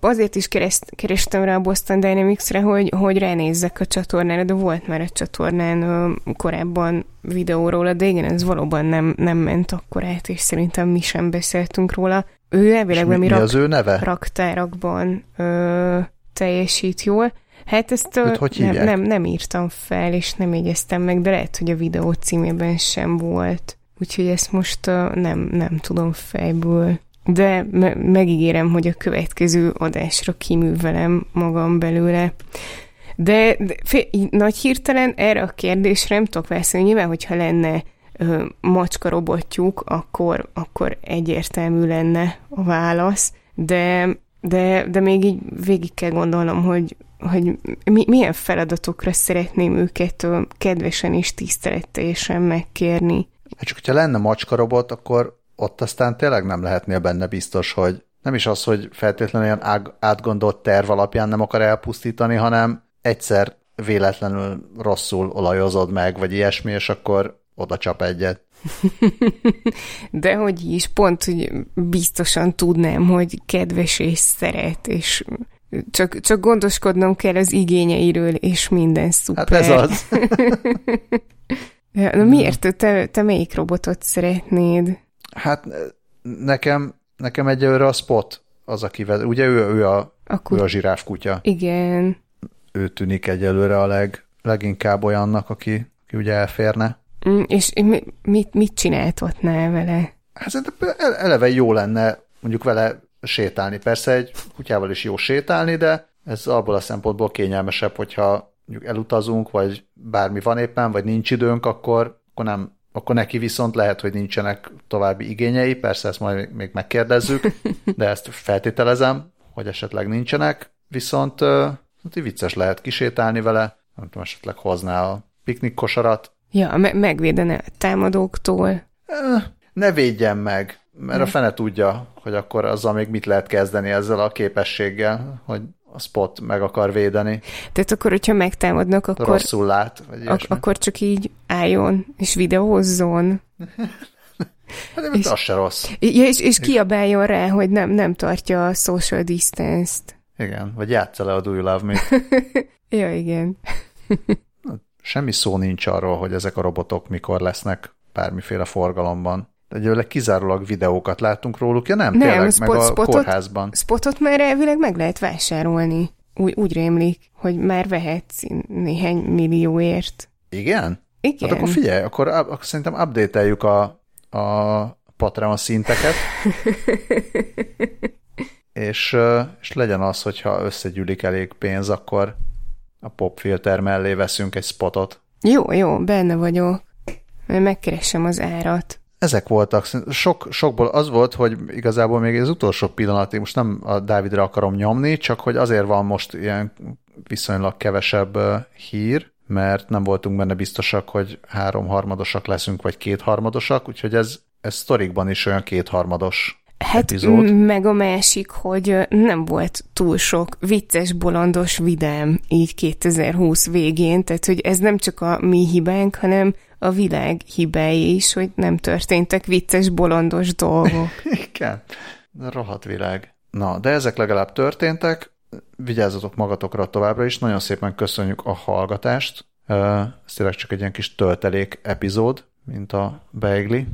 azért is kereszt, kerestem rá a Boston Dynamics-re, hogy, hogy ránézzek a csatornára, de volt már a csatornán korábban videó róla, de igen, ez valóban nem, nem ment akkor át, és szerintem mi sem beszéltünk róla. Ő elvileg mi, mi rak, az ő neve? raktárakban ö, teljesít jól. Hát ezt Őt hogy nem, nem, nem írtam fel, és nem jegyeztem meg, de lehet, hogy a videó címében sem volt. Úgyhogy ezt most uh, nem, nem tudom fejből. De me- megígérem, hogy a következő adásra kiművelem magam belőle. De, de fél, nagy hirtelen erre a kérdésre nem tudok válaszolni. Nyilván, hogyha lenne ö, macska robotjuk, akkor, akkor egyértelmű lenne a válasz, de, de, de még így végig kell gondolnom, hogy, hogy mi, milyen feladatokra szeretném őket kedvesen és tiszteletteljesen megkérni. Hát csak, hogyha lenne macska-robot, akkor ott aztán tényleg nem lehetnél benne biztos, hogy nem is az, hogy feltétlenül olyan átgondolt terv alapján nem akar elpusztítani, hanem egyszer véletlenül rosszul olajozod meg, vagy ilyesmi, és akkor oda csap egyet. De hogy is, pont, hogy biztosan tudnám, hogy kedves és szeret, és csak, csak gondoskodnom kell az igényeiről, és minden szuper. Hát ez az. na miért? Te, te melyik robotot szeretnéd? Hát nekem, nekem egyelőre a Spot az, aki vezet. Ugye ő, ő, a, Akkor... ő a zsiráf kutya. Igen. Ő tűnik egyelőre a leg, leginkább olyannak, aki, aki ugye elférne. Mm, és mit, mit csináltatnál vele? Hát eleve jó lenne mondjuk vele sétálni. Persze egy kutyával is jó sétálni, de ez abból a szempontból kényelmesebb, hogyha mondjuk elutazunk, vagy bármi van éppen, vagy nincs időnk, akkor, akkor nem akkor neki viszont lehet, hogy nincsenek további igényei, persze ezt majd még megkérdezzük, de ezt feltételezem, hogy esetleg nincsenek, viszont hát vicces lehet kisétálni vele, nem tudom, esetleg hozná a piknik kosarat. Ja, me- megvédene a támadóktól. Ne védjen meg, mert a fene tudja, hogy akkor azzal még mit lehet kezdeni ezzel a képességgel, hogy a spot meg akar védeni. Tehát akkor, hogyha megtámadnak, akkor... Rosszul lát, vagy ak- Akkor csak így álljon, és videózzon. hát és, az se rossz. Ja, és, és kiabáljon rá, hogy nem, nem tartja a social distance-t. Igen, vagy játsza le a Do You Love Me. ja, igen. Semmi szó nincs arról, hogy ezek a robotok mikor lesznek bármiféle forgalomban. Egyőleg kizárólag videókat látunk róluk, ja nem, nem tényleg, spot, meg a spotot, kórházban. Spotot már elvileg meg lehet vásárolni. Úgy, úgy rémlik, hogy már vehetsz néhány millióért. Igen? Igen. Hát akkor figyelj, akkor, akkor szerintem update a, a Patreon szinteket, és, és legyen az, hogyha összegyűlik elég pénz, akkor a popfilter mellé veszünk egy spotot. Jó, jó, benne vagyok. Megkeresem az árat ezek voltak. Sok, sokból az volt, hogy igazából még az utolsó pillanatig, most nem a Dávidra akarom nyomni, csak hogy azért van most ilyen viszonylag kevesebb hír, mert nem voltunk benne biztosak, hogy háromharmadosak leszünk, vagy kétharmadosak, úgyhogy ez, ez sztorikban is olyan kétharmados Hát epizód. meg a másik, hogy nem volt túl sok vicces, bolondos vidám így 2020 végén, tehát hogy ez nem csak a mi hibánk, hanem a világ hibái is, hogy nem történtek vicces, bolondos dolgok. Igen, rohadt világ. Na, de ezek legalább történtek, vigyázzatok magatokra továbbra is, nagyon szépen köszönjük a hallgatást, ez tényleg csak egy ilyen kis töltelék epizód, mint a beigli.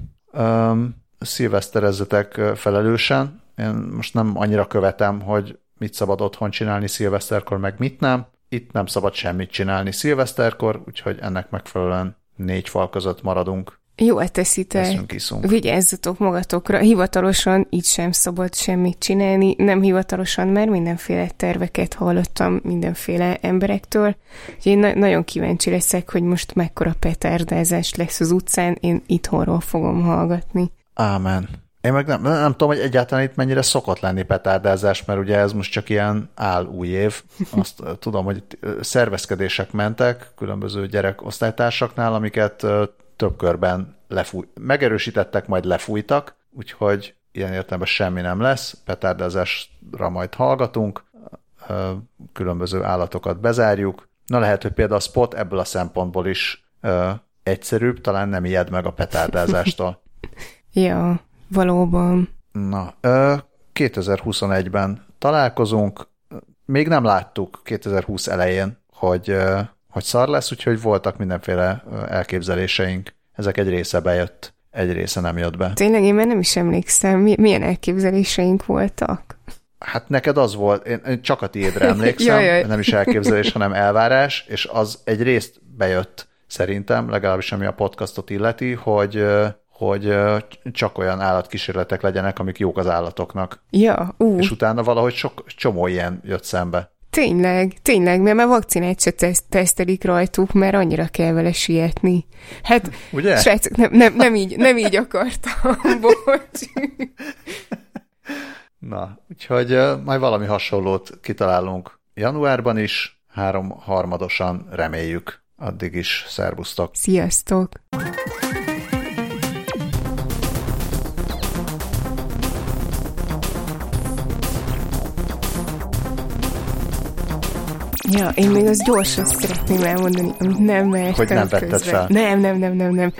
Szilveszterezzetek felelősen, Én most nem annyira követem, hogy mit szabad otthon csinálni szilveszterkor, meg mit nem. Itt nem szabad semmit csinálni szilveszterkor, úgyhogy ennek megfelelően négy fal között maradunk. Jó teszitek. Eszünk, iszunk. Vigyázzatok magatokra. Hivatalosan így sem szabad semmit csinálni. Nem hivatalosan, mert mindenféle terveket hallottam mindenféle emberektől. Úgyhogy én na- nagyon kíváncsi leszek, hogy most mekkora petárdázás lesz az utcán. Én itthonról fogom hallgatni. Ámen. Én meg nem, nem tudom, hogy egyáltalán itt mennyire szokott lenni petárdázás, mert ugye ez most csak ilyen áll új év. Azt tudom, hogy szervezkedések mentek különböző gyerekosztálytársaknál, amiket több körben lefúj, megerősítettek, majd lefújtak, úgyhogy ilyen értelemben semmi nem lesz, petárdázásra majd hallgatunk, különböző állatokat bezárjuk. Na lehet, hogy például a spot ebből a szempontból is egyszerűbb, talán nem ijed meg a petárdázástól. ja, valóban. Na, ö, 2021-ben találkozunk, még nem láttuk 2020 elején, hogy hogy szar lesz, úgyhogy voltak mindenféle elképzeléseink. Ezek egy része bejött, egy része nem jött be. Tényleg én már nem is emlékszem, milyen elképzeléseink voltak. Hát neked az volt, én csak a tiédre emlékszem, jaj, jaj. nem is elképzelés, hanem elvárás, és az egy részt bejött szerintem, legalábbis ami a podcastot illeti, hogy hogy csak olyan állatkísérletek legyenek, amik jók az állatoknak. Ja, ú. És utána valahogy sok csomó ilyen jött szembe. Tényleg, tényleg, mert már vakcinát se teszt, tesztelik rajtuk, mert annyira kell vele sietni. Hát, Ugye? srácok, nem, nem, nem, így, nem így akartam, bocs. Na, úgyhogy majd valami hasonlót kitalálunk januárban is, három harmadosan reméljük. Addig is szervusztok! Sziasztok! Ja, én még azt gyorsan szeretném elmondani, amit nem mertem Hogy nem vetted közben. fel. Nem, nem, nem, nem, nem.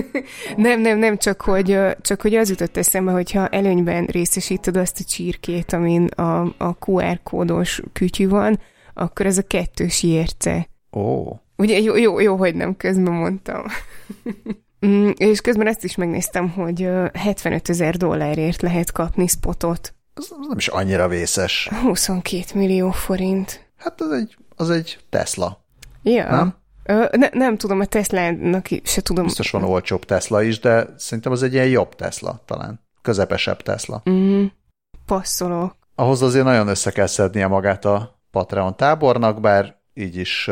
nem, nem, nem, csak hogy, csak hogy az jutott eszembe, hogyha előnyben részesíted azt a csirkét, amin a, a QR kódos kütyű van, akkor ez a kettős érce. Ó. Oh. Ugye jó, jó, jó, hogy nem közben mondtam. Mm, és közben ezt is megnéztem, hogy 75 ezer dollárért lehet kapni spotot. Ez nem is annyira vészes. 22 millió forint. Hát az egy, az egy Tesla. Ja. Nem? Ö, ne, nem tudom, a Tesla-nak se tudom. Biztos van olcsóbb Tesla is, de szerintem az egy ilyen jobb Tesla talán. Közepesebb Tesla. Mm, passzolok. Ahhoz azért nagyon össze kell szednie magát a Patreon tábornak, bár így is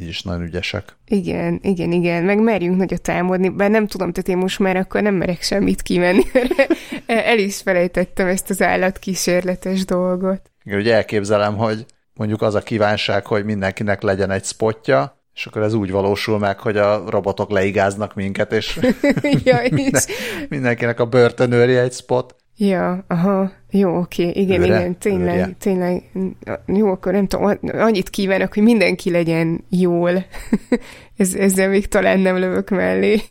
így is nagyon ügyesek. Igen, igen, igen, meg merjünk nagyot támadni, bár nem tudom, tehát én most már akkor nem merek semmit kimenni, mert el is felejtettem ezt az állatkísérletes dolgot. Igen, ugye elképzelem, hogy mondjuk az a kívánság, hogy mindenkinek legyen egy spotja, és akkor ez úgy valósul meg, hogy a robotok leigáznak minket, és ja, minden, mindenkinek a börtönőri egy spot. Ja, aha, jó, oké, igen, Őre? igen, tényleg, Őrje. tényleg, jó, akkor nem tudom, annyit kívánok, hogy mindenki legyen jól. Ez, ezzel még talán nem lövök mellé.